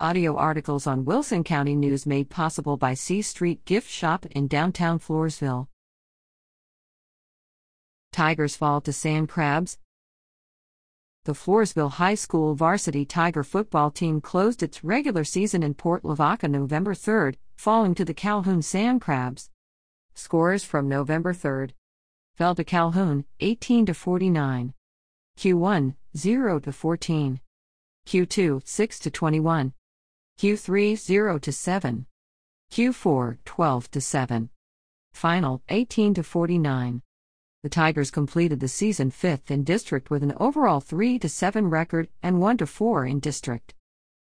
Audio articles on Wilson County News made possible by C Street Gift Shop in downtown Floresville. Tigers fall to Sandcrabs. The Floresville High School varsity Tiger football team closed its regular season in Port Lavaca November 3, falling to the Calhoun Sandcrabs. Scores from November 3. Fell to Calhoun, 18 to 49. Q1, 0 to 14. Q2, 6 to 21. Q3 0 to 7. Q4 12 to 7. Final 18 to 49. The Tigers completed the season 5th in district with an overall 3 to 7 record and 1 to 4 in district.